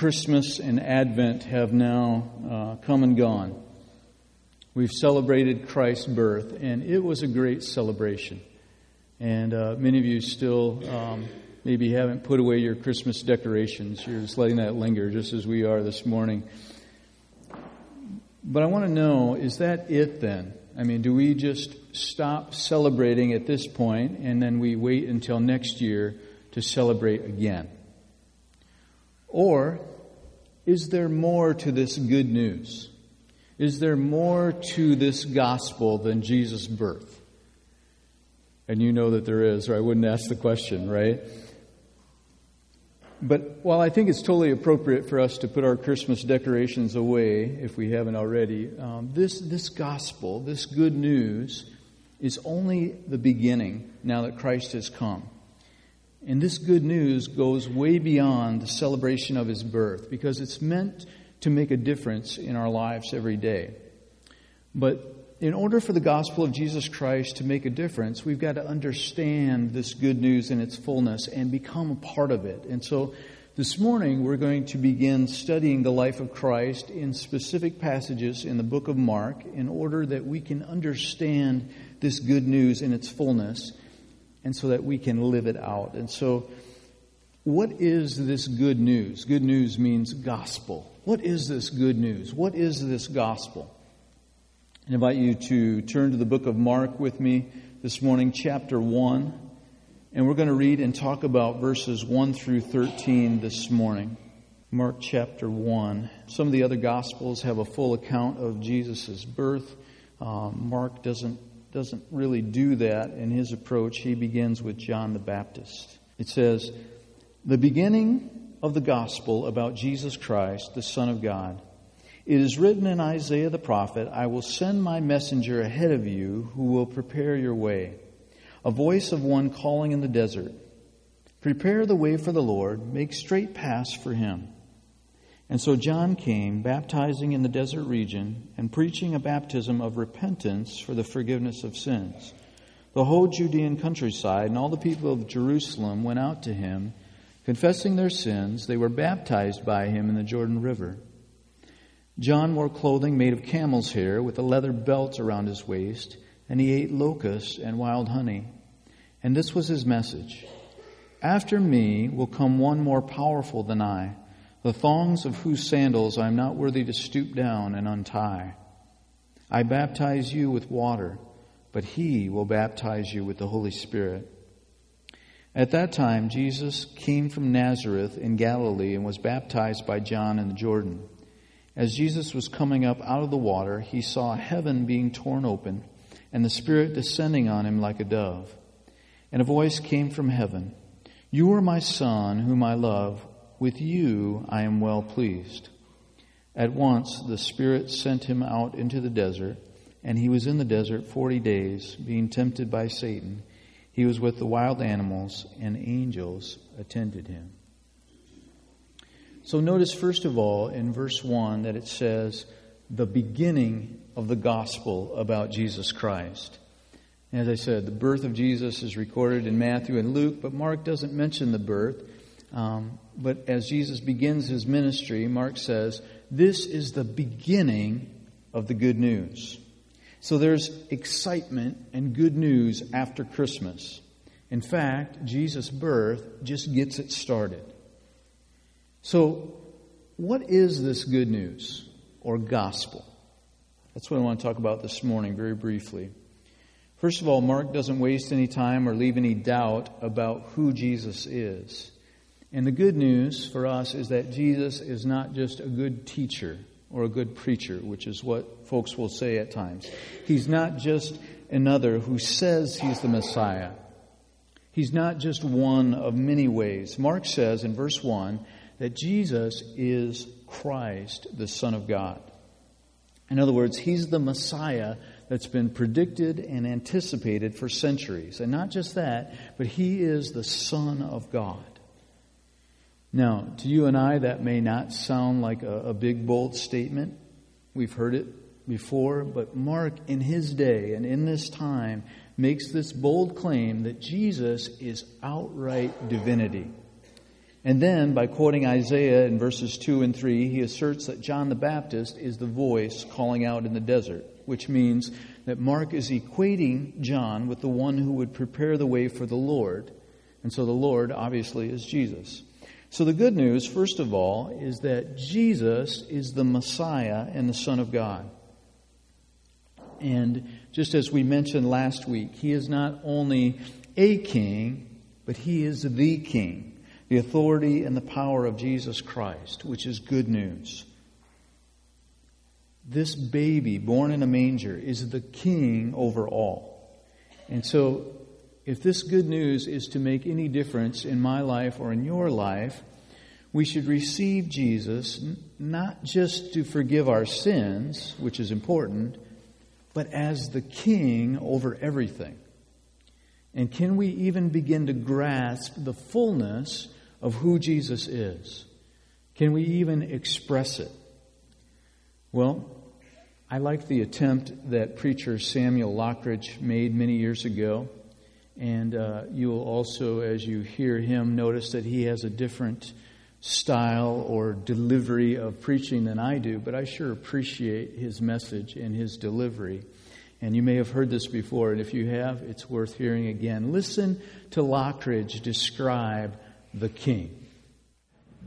Christmas and Advent have now uh, come and gone. We've celebrated Christ's birth, and it was a great celebration. And uh, many of you still um, maybe haven't put away your Christmas decorations. You're just letting that linger, just as we are this morning. But I want to know is that it then? I mean, do we just stop celebrating at this point and then we wait until next year to celebrate again? Or is there more to this good news? Is there more to this gospel than Jesus' birth? And you know that there is, or I wouldn't ask the question, right? But while I think it's totally appropriate for us to put our Christmas decorations away, if we haven't already, um, this, this gospel, this good news, is only the beginning now that Christ has come. And this good news goes way beyond the celebration of his birth because it's meant to make a difference in our lives every day. But in order for the gospel of Jesus Christ to make a difference, we've got to understand this good news in its fullness and become a part of it. And so this morning we're going to begin studying the life of Christ in specific passages in the book of Mark in order that we can understand this good news in its fullness and so that we can live it out. And so what is this good news? Good news means gospel. What is this good news? What is this gospel? I invite you to turn to the book of Mark with me this morning, chapter 1. And we're going to read and talk about verses 1 through 13 this morning. Mark chapter 1. Some of the other gospels have a full account of Jesus' birth. Um, Mark doesn't, doesn't really do that in his approach. He begins with John the Baptist. It says, The beginning of the gospel about Jesus Christ, the Son of God it is written in Isaiah the prophet, I will send my messenger ahead of you who will prepare your way. A voice of one calling in the desert, Prepare the way for the Lord, make straight paths for him. And so John came, baptizing in the desert region and preaching a baptism of repentance for the forgiveness of sins. The whole Judean countryside and all the people of Jerusalem went out to him, confessing their sins. They were baptized by him in the Jordan River. John wore clothing made of camel's hair with a leather belt around his waist, and he ate locusts and wild honey. And this was his message. After me will come one more powerful than I, the thongs of whose sandals I am not worthy to stoop down and untie. I baptize you with water, but he will baptize you with the Holy Spirit. At that time, Jesus came from Nazareth in Galilee and was baptized by John in the Jordan. As Jesus was coming up out of the water, he saw heaven being torn open and the Spirit descending on him like a dove. And a voice came from heaven You are my Son, whom I love. With you I am well pleased. At once the Spirit sent him out into the desert, and he was in the desert forty days, being tempted by Satan. He was with the wild animals, and angels attended him. So notice, first of all, in verse 1 that it says, the beginning of the gospel about Jesus Christ. As I said, the birth of Jesus is recorded in Matthew and Luke, but Mark doesn't mention the birth. Um, but as Jesus begins his ministry, Mark says, This is the beginning of the good news. So there's excitement and good news after Christmas. In fact, Jesus' birth just gets it started. So, what is this good news or gospel? That's what I want to talk about this morning, very briefly. First of all, Mark doesn't waste any time or leave any doubt about who Jesus is. And the good news for us is that Jesus is not just a good teacher or a good preacher, which is what folks will say at times. He's not just another who says he's the Messiah. He's not just one of many ways. Mark says in verse 1 that Jesus is Christ, the Son of God. In other words, He's the Messiah that's been predicted and anticipated for centuries. And not just that, but He is the Son of God. Now, to you and I, that may not sound like a, a big, bold statement. We've heard it before, but Mark, in his day and in this time, makes this bold claim that Jesus is outright divinity. And then, by quoting Isaiah in verses 2 and 3, he asserts that John the Baptist is the voice calling out in the desert, which means that Mark is equating John with the one who would prepare the way for the Lord. And so the Lord, obviously, is Jesus. So the good news, first of all, is that Jesus is the Messiah and the Son of God. And just as we mentioned last week, he is not only a king, but he is the king the authority and the power of Jesus Christ, which is good news. This baby born in a manger is the king over all. And so, if this good news is to make any difference in my life or in your life, we should receive Jesus not just to forgive our sins, which is important, but as the king over everything. And can we even begin to grasp the fullness of who Jesus is? Can we even express it? Well, I like the attempt that preacher Samuel Lockridge made many years ago. And uh, you will also, as you hear him, notice that he has a different style or delivery of preaching than I do, but I sure appreciate his message and his delivery. And you may have heard this before, and if you have, it's worth hearing again. Listen to Lockridge describe the king.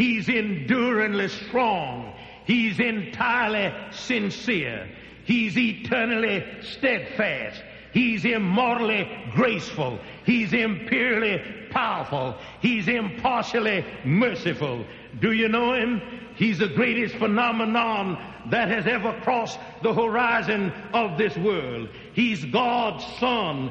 He's enduringly strong. He's entirely sincere. He's eternally steadfast. He's immortally graceful. He's imperially powerful. He's impartially merciful. Do you know him? He's the greatest phenomenon that has ever crossed the horizon of this world. He's God's Son.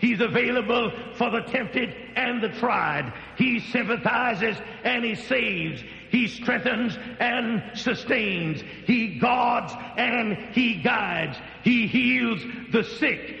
He's available for the tempted and the tried. He sympathizes and He saves. He strengthens and sustains. He guards and He guides. He heals the sick.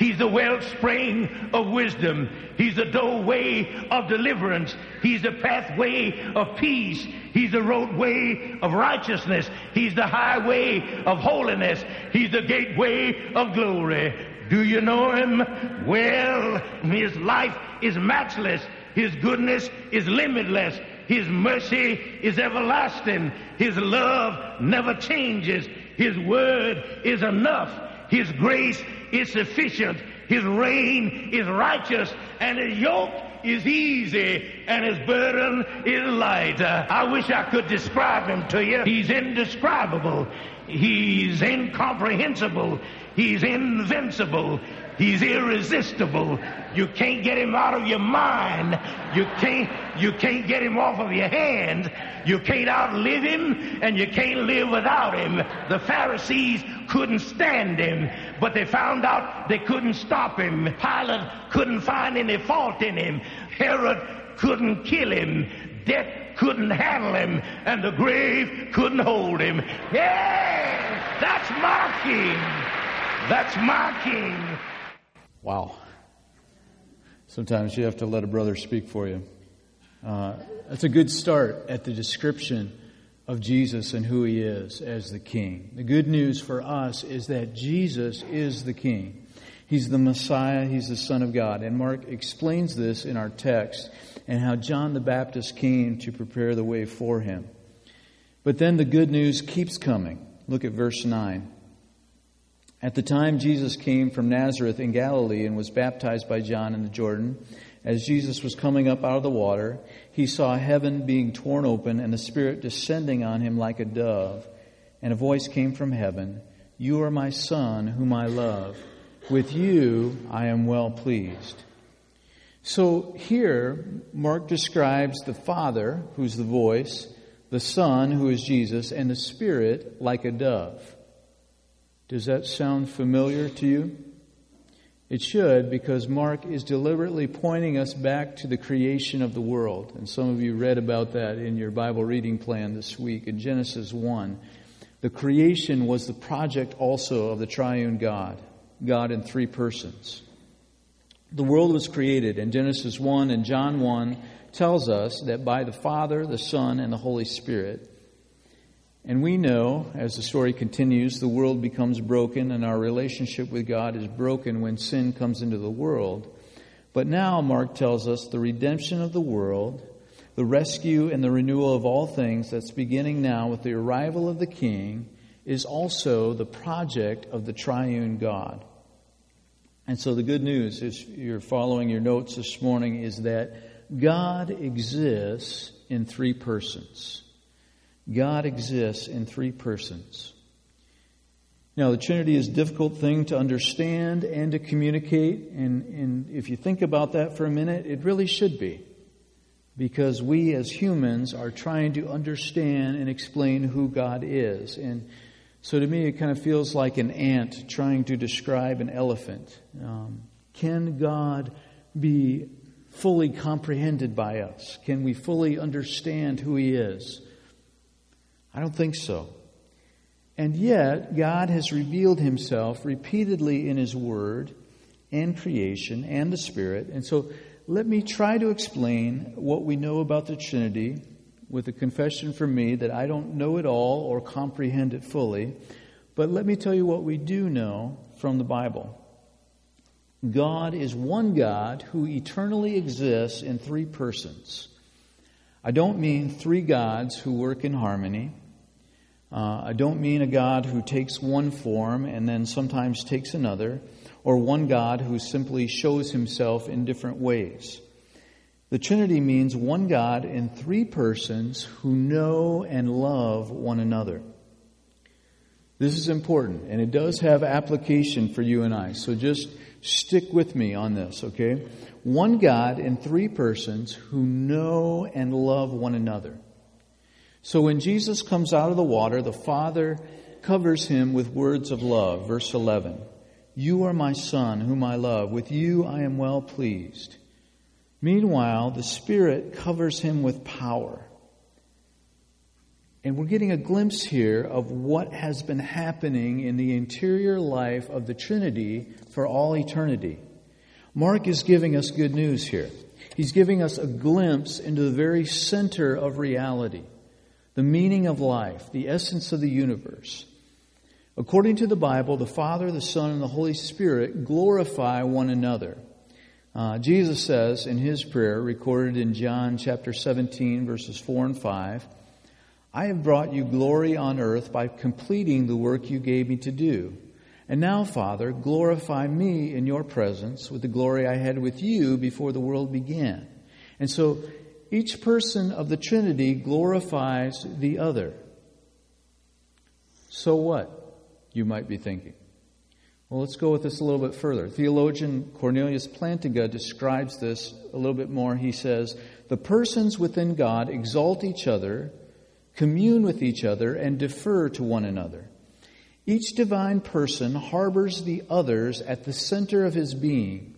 He's the wellspring of wisdom. He's the doorway of deliverance. He's the pathway of peace. He's the roadway of righteousness. He's the highway of holiness. He's the gateway of glory. Do you know him? Well, his life is matchless. His goodness is limitless. His mercy is everlasting. His love never changes. His word is enough. His grace is sufficient. His reign is righteous and his yoke is easy and his burden is light. I wish I could describe him to you. He's indescribable. He's incomprehensible. He's invincible. He's irresistible. You can't get him out of your mind. You can't, you can't get him off of your hands. You can't outlive him and you can't live without him. The Pharisees couldn't stand him, but they found out they couldn't stop him. Pilate couldn't find any fault in him. Herod couldn't kill him. Death couldn't handle him and the grave couldn't hold him. Yeah, that's my king. That's my king. Wow. Sometimes you have to let a brother speak for you. Uh, that's a good start at the description of Jesus and who he is as the King. The good news for us is that Jesus is the King. He's the Messiah. He's the Son of God. And Mark explains this in our text and how John the Baptist came to prepare the way for him. But then the good news keeps coming. Look at verse 9. At the time Jesus came from Nazareth in Galilee and was baptized by John in the Jordan, as Jesus was coming up out of the water, he saw heaven being torn open and the Spirit descending on him like a dove. And a voice came from heaven, You are my Son, whom I love. With you I am well pleased. So here, Mark describes the Father, who's the voice, the Son, who is Jesus, and the Spirit like a dove. Does that sound familiar to you? It should, because Mark is deliberately pointing us back to the creation of the world. And some of you read about that in your Bible reading plan this week in Genesis 1. The creation was the project also of the triune God. God in three persons. The world was created, and Genesis 1 and John 1 tells us that by the Father, the Son, and the Holy Spirit. And we know, as the story continues, the world becomes broken and our relationship with God is broken when sin comes into the world. But now, Mark tells us the redemption of the world, the rescue and the renewal of all things that's beginning now with the arrival of the King, is also the project of the triune God. And so the good news, if you're following your notes this morning, is that God exists in three persons. God exists in three persons. Now, the Trinity is a difficult thing to understand and to communicate, and, and if you think about that for a minute, it really should be. Because we as humans are trying to understand and explain who God is. And so to me, it kind of feels like an ant trying to describe an elephant. Um, can God be fully comprehended by us? Can we fully understand who He is? I don't think so. And yet, God has revealed Himself repeatedly in His Word and creation and the Spirit. And so, let me try to explain what we know about the Trinity with a confession from me that I don't know it all or comprehend it fully. But let me tell you what we do know from the Bible. God is one God who eternally exists in three persons. I don't mean three gods who work in harmony. Uh, I don't mean a God who takes one form and then sometimes takes another, or one God who simply shows himself in different ways. The Trinity means one God in three persons who know and love one another. This is important, and it does have application for you and I. So just stick with me on this, okay? One God in three persons who know and love one another. So when Jesus comes out of the water, the Father covers him with words of love. Verse 11 You are my Son, whom I love. With you I am well pleased. Meanwhile, the Spirit covers him with power. And we're getting a glimpse here of what has been happening in the interior life of the Trinity for all eternity. Mark is giving us good news here. He's giving us a glimpse into the very center of reality, the meaning of life, the essence of the universe. According to the Bible, the Father, the Son, and the Holy Spirit glorify one another. Uh, Jesus says in his prayer, recorded in John chapter 17, verses 4 and 5, I have brought you glory on earth by completing the work you gave me to do. And now, Father, glorify me in your presence with the glory I had with you before the world began. And so each person of the Trinity glorifies the other. So what? You might be thinking. Well, let's go with this a little bit further. Theologian Cornelius Plantinga describes this a little bit more. He says, The persons within God exalt each other, commune with each other, and defer to one another. Each divine person harbors the others at the center of his being.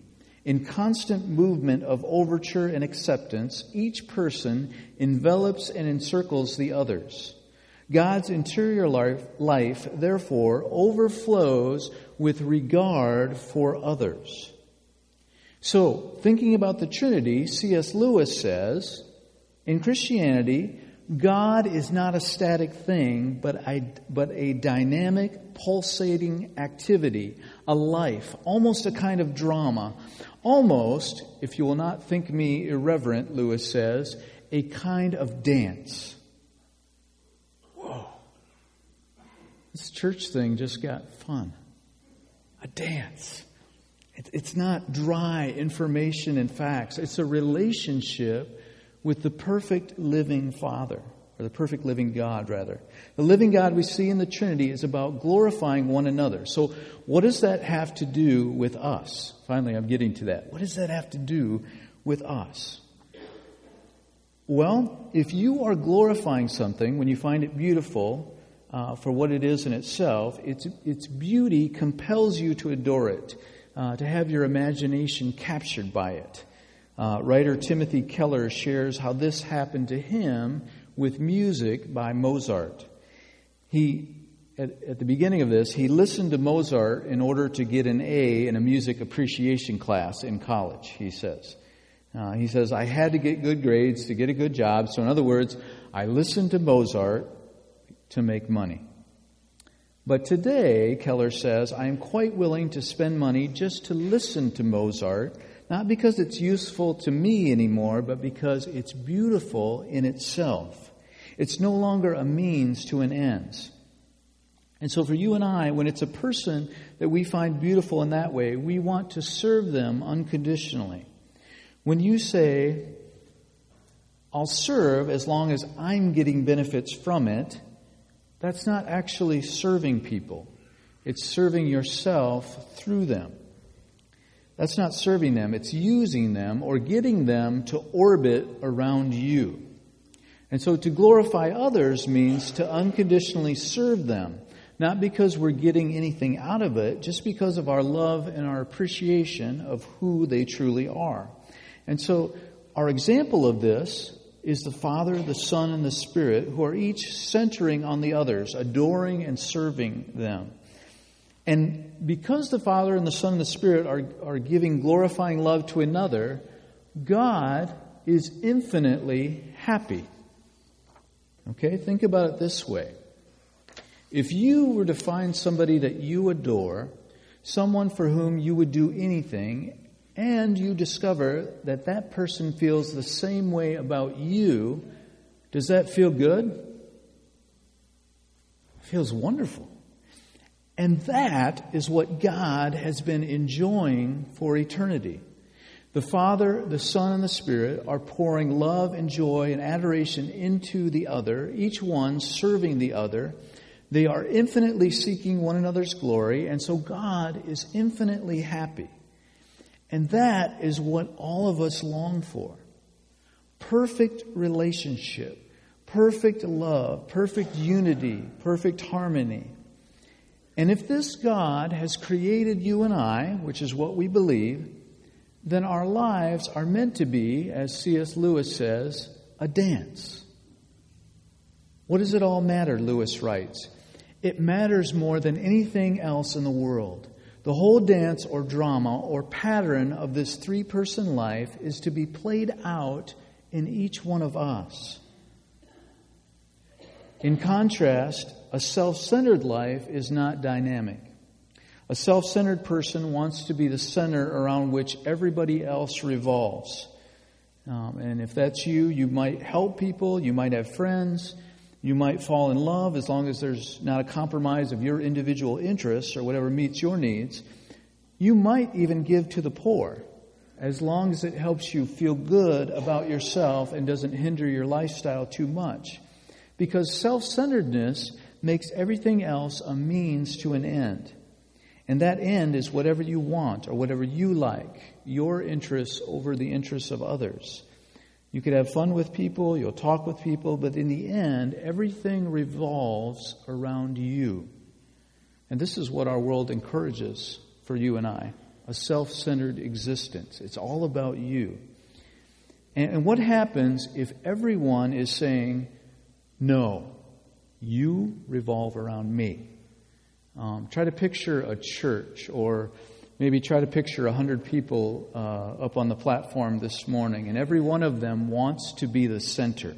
In constant movement of overture and acceptance, each person envelops and encircles the others. God's interior life, life, therefore, overflows with regard for others. So, thinking about the Trinity, C.S. Lewis says, in Christianity, God is not a static thing, but a, but a dynamic, pulsating activity, a life, almost a kind of drama. Almost, if you will not think me irreverent, Lewis says, a kind of dance. Whoa. This church thing just got fun. A dance. It's not dry information and facts. It's a relationship with the perfect living Father, or the perfect living God, rather. The living God we see in the Trinity is about glorifying one another. So, what does that have to do with us? Finally, I'm getting to that. What does that have to do with us? Well, if you are glorifying something when you find it beautiful uh, for what it is in itself, its, its beauty compels you to adore it, uh, to have your imagination captured by it. Uh, writer Timothy Keller shares how this happened to him with music by Mozart. He, at, at, the beginning of this, he listened to Mozart in order to get an A in a music appreciation class in college, he says. Uh, he says, I had to get good grades to get a good job. So, in other words, I listened to Mozart to make money. But today, Keller says, I am quite willing to spend money just to listen to Mozart not because it's useful to me anymore, but because it's beautiful in itself. It's no longer a means to an end. And so for you and I, when it's a person that we find beautiful in that way, we want to serve them unconditionally. When you say, I'll serve as long as I'm getting benefits from it, that's not actually serving people. It's serving yourself through them. That's not serving them, it's using them or getting them to orbit around you. And so to glorify others means to unconditionally serve them, not because we're getting anything out of it, just because of our love and our appreciation of who they truly are. And so our example of this is the Father, the Son, and the Spirit, who are each centering on the others, adoring and serving them. And because the Father and the Son and the Spirit are, are giving glorifying love to another, God is infinitely happy. Okay, think about it this way. If you were to find somebody that you adore, someone for whom you would do anything, and you discover that that person feels the same way about you, does that feel good? It feels wonderful. And that is what God has been enjoying for eternity. The Father, the Son, and the Spirit are pouring love and joy and adoration into the other, each one serving the other. They are infinitely seeking one another's glory, and so God is infinitely happy. And that is what all of us long for. Perfect relationship, perfect love, perfect unity, perfect harmony. And if this God has created you and I, which is what we believe, then our lives are meant to be, as C.S. Lewis says, a dance. What does it all matter, Lewis writes? It matters more than anything else in the world. The whole dance or drama or pattern of this three person life is to be played out in each one of us. In contrast, a self centered life is not dynamic. A self centered person wants to be the center around which everybody else revolves. Um, and if that's you, you might help people, you might have friends, you might fall in love as long as there's not a compromise of your individual interests or whatever meets your needs. You might even give to the poor as long as it helps you feel good about yourself and doesn't hinder your lifestyle too much. Because self centeredness makes everything else a means to an end. And that end is whatever you want or whatever you like, your interests over the interests of others. You could have fun with people, you'll talk with people, but in the end, everything revolves around you. And this is what our world encourages for you and I a self centered existence. It's all about you. And, and what happens if everyone is saying, no, you revolve around me. Um, try to picture a church, or maybe try to picture a hundred people uh, up on the platform this morning, and every one of them wants to be the center.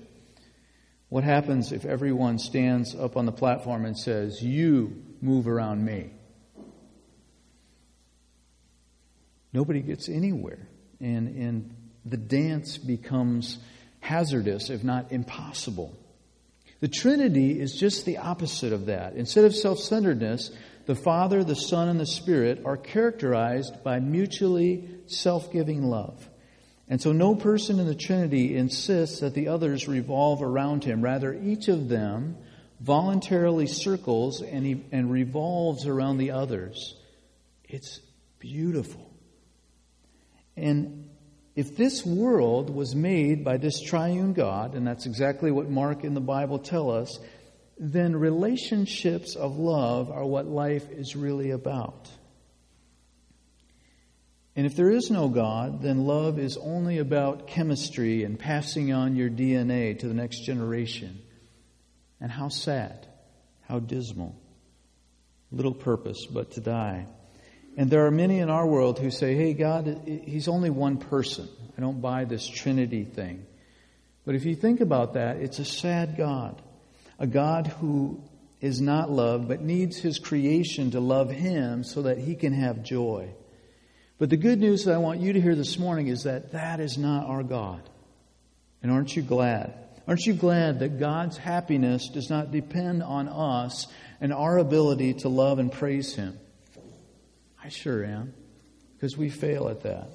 What happens if everyone stands up on the platform and says, You move around me? Nobody gets anywhere. And, and the dance becomes hazardous, if not impossible. The Trinity is just the opposite of that. Instead of self centeredness, the Father, the Son, and the Spirit are characterized by mutually self giving love. And so no person in the Trinity insists that the others revolve around him. Rather, each of them voluntarily circles and, he, and revolves around the others. It's beautiful. And if this world was made by this triune God, and that's exactly what Mark in the Bible tell us, then relationships of love are what life is really about. And if there is no God, then love is only about chemistry and passing on your DNA to the next generation. And how sad, how dismal. Little purpose but to die. And there are many in our world who say, hey, God, He's only one person. I don't buy this Trinity thing. But if you think about that, it's a sad God. A God who is not loved, but needs His creation to love Him so that He can have joy. But the good news that I want you to hear this morning is that that is not our God. And aren't you glad? Aren't you glad that God's happiness does not depend on us and our ability to love and praise Him? I sure am, because we fail at that.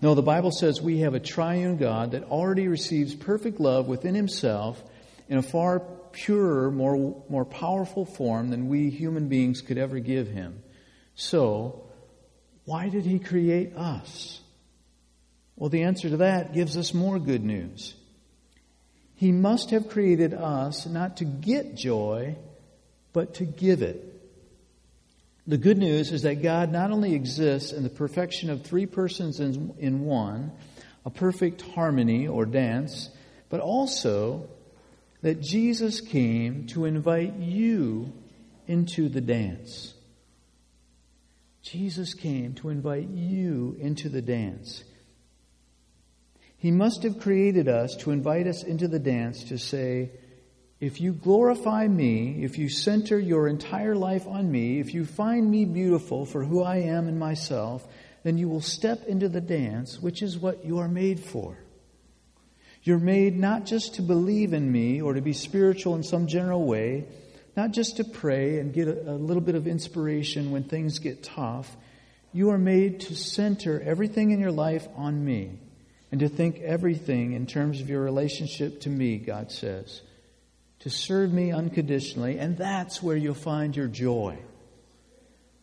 No, the Bible says we have a triune God that already receives perfect love within himself in a far purer, more, more powerful form than we human beings could ever give him. So, why did he create us? Well, the answer to that gives us more good news. He must have created us not to get joy, but to give it. The good news is that God not only exists in the perfection of three persons in, in one, a perfect harmony or dance, but also that Jesus came to invite you into the dance. Jesus came to invite you into the dance. He must have created us to invite us into the dance to say, if you glorify me, if you center your entire life on me, if you find me beautiful for who I am in myself, then you will step into the dance, which is what you are made for. You're made not just to believe in me or to be spiritual in some general way, not just to pray and get a little bit of inspiration when things get tough. You are made to center everything in your life on me and to think everything in terms of your relationship to me, God says to serve me unconditionally, and that's where you'll find your joy.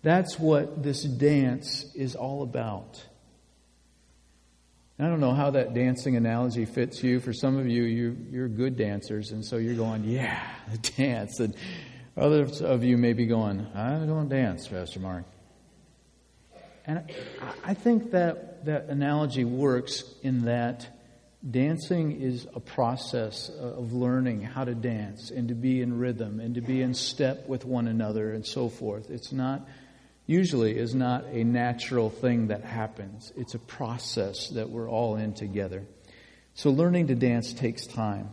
That's what this dance is all about. I don't know how that dancing analogy fits you. For some of you, you you're good dancers, and so you're going, yeah, dance. And others of you may be going, I don't dance, Pastor Mark. And I think that that analogy works in that Dancing is a process of learning how to dance and to be in rhythm and to be in step with one another and so forth. It's not, usually is not a natural thing that happens. It's a process that we're all in together. So learning to dance takes time.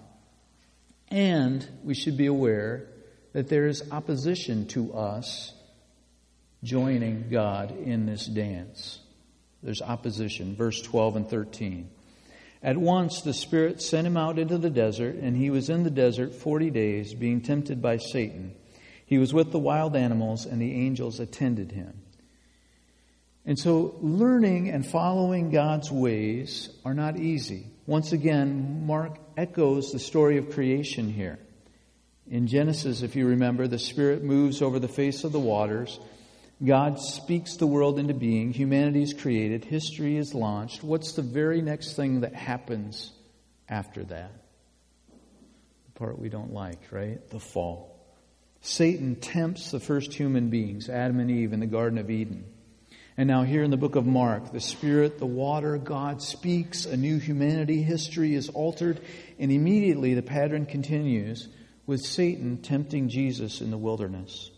And we should be aware that there is opposition to us joining God in this dance. There's opposition. Verse 12 and 13. At once the Spirit sent him out into the desert, and he was in the desert forty days, being tempted by Satan. He was with the wild animals, and the angels attended him. And so, learning and following God's ways are not easy. Once again, Mark echoes the story of creation here. In Genesis, if you remember, the Spirit moves over the face of the waters God speaks the world into being, humanity is created, history is launched. What's the very next thing that happens after that? The part we don't like, right? The fall. Satan tempts the first human beings, Adam and Eve, in the Garden of Eden. And now, here in the book of Mark, the Spirit, the water, God speaks, a new humanity, history is altered, and immediately the pattern continues with Satan tempting Jesus in the wilderness.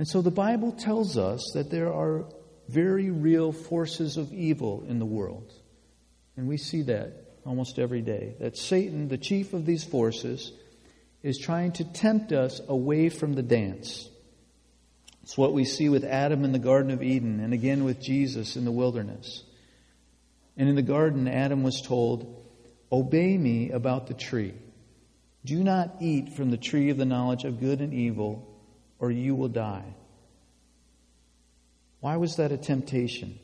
And so the Bible tells us that there are very real forces of evil in the world. And we see that almost every day that Satan, the chief of these forces, is trying to tempt us away from the dance. It's what we see with Adam in the Garden of Eden and again with Jesus in the wilderness. And in the garden, Adam was told, Obey me about the tree. Do not eat from the tree of the knowledge of good and evil, or you will die. Why was that a temptation?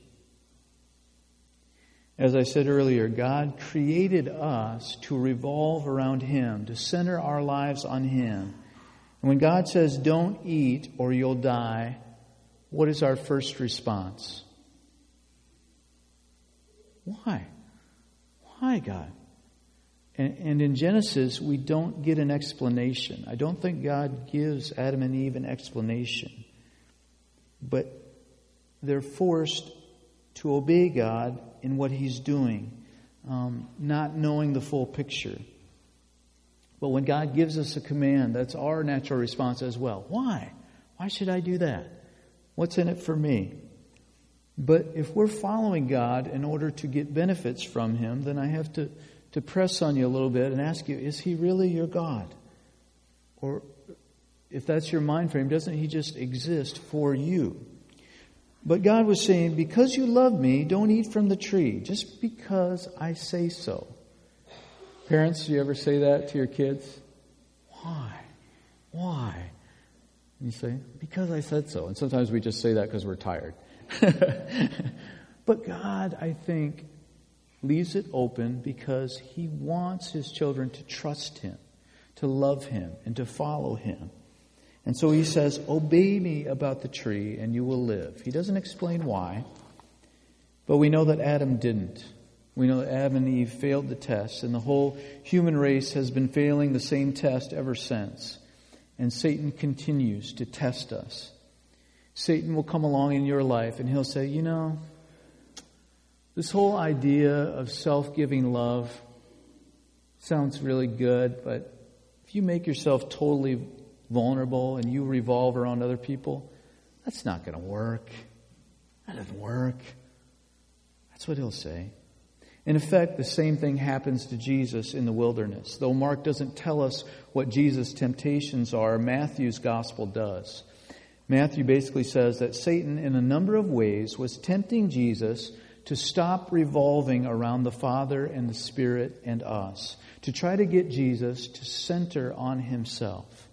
As I said earlier, God created us to revolve around Him, to center our lives on Him. And when God says, don't eat or you'll die, what is our first response? Why? Why, God? And, and, in Genesis, we don't get an explanation. I don't think God gives Adam and Eve an explanation. But they're forced to obey God in what He's doing, um, not knowing the full picture. But when God gives us a command, that's our natural response as well. Why? Why should I do that? What's in it for me? But if we're following God in order to get benefits from Him, then I have to, to press on you a little bit and ask you, is He really your God? Or if that's your mind frame, doesn't He just exist for you? But God was saying, because you love me, don't eat from the tree, just because I say so. Parents, do you ever say that to your kids? Why? Why? And you say, because I said so. And sometimes we just say that because we're tired. but God, I think, leaves it open because He wants His children to trust Him, to love Him, and to follow Him. And so he says, Obey me about the tree and you will live. He doesn't explain why, but we know that Adam didn't. We know that Adam and Eve failed the test, and the whole human race has been failing the same test ever since. And Satan continues to test us. Satan will come along in your life and he'll say, You know, this whole idea of self giving love sounds really good, but if you make yourself totally vulnerable and you revolve around other people, that's not going to work. That doesn't work. That's what he'll say. In effect, the same thing happens to Jesus in the wilderness. Though Mark doesn't tell us what Jesus' temptations are, Matthew's gospel does. Matthew basically says that Satan, in a number of ways, was tempting Jesus to stop revolving around the Father and the Spirit and us, to try to get Jesus to center on himself.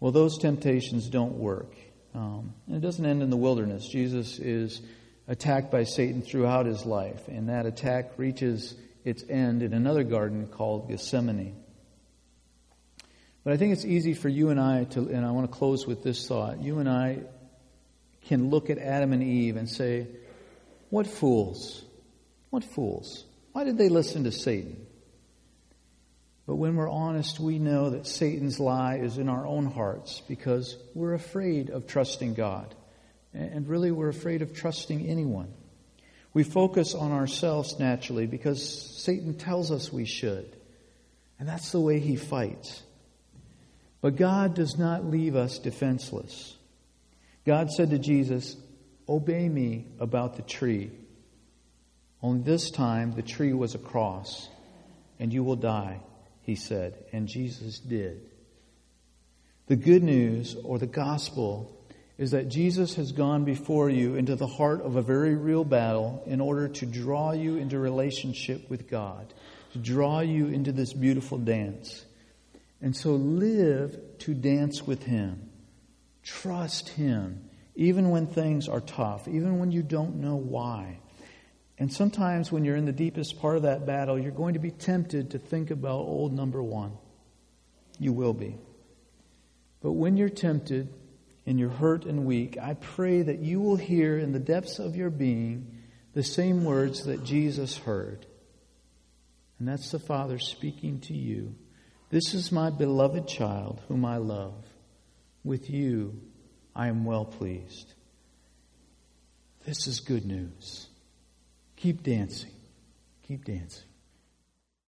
Well, those temptations don't work. Um, and it doesn't end in the wilderness. Jesus is attacked by Satan throughout his life, and that attack reaches its end in another garden called Gethsemane. But I think it's easy for you and I to, and I want to close with this thought. You and I can look at Adam and Eve and say, What fools? What fools? Why did they listen to Satan? But when we're honest, we know that Satan's lie is in our own hearts because we're afraid of trusting God. And really, we're afraid of trusting anyone. We focus on ourselves naturally because Satan tells us we should. And that's the way he fights. But God does not leave us defenseless. God said to Jesus, Obey me about the tree. Only this time the tree was a cross, and you will die he said, and Jesus did. The good news or the gospel is that Jesus has gone before you into the heart of a very real battle in order to draw you into relationship with God, to draw you into this beautiful dance. And so live to dance with Him. Trust Him, even when things are tough, even when you don't know why. And sometimes when you're in the deepest part of that battle, you're going to be tempted to think about old number one. You will be. But when you're tempted and you're hurt and weak, I pray that you will hear in the depths of your being the same words that Jesus heard. And that's the Father speaking to you. This is my beloved child whom I love. With you I am well pleased. This is good news. Keep dancing. Keep dancing.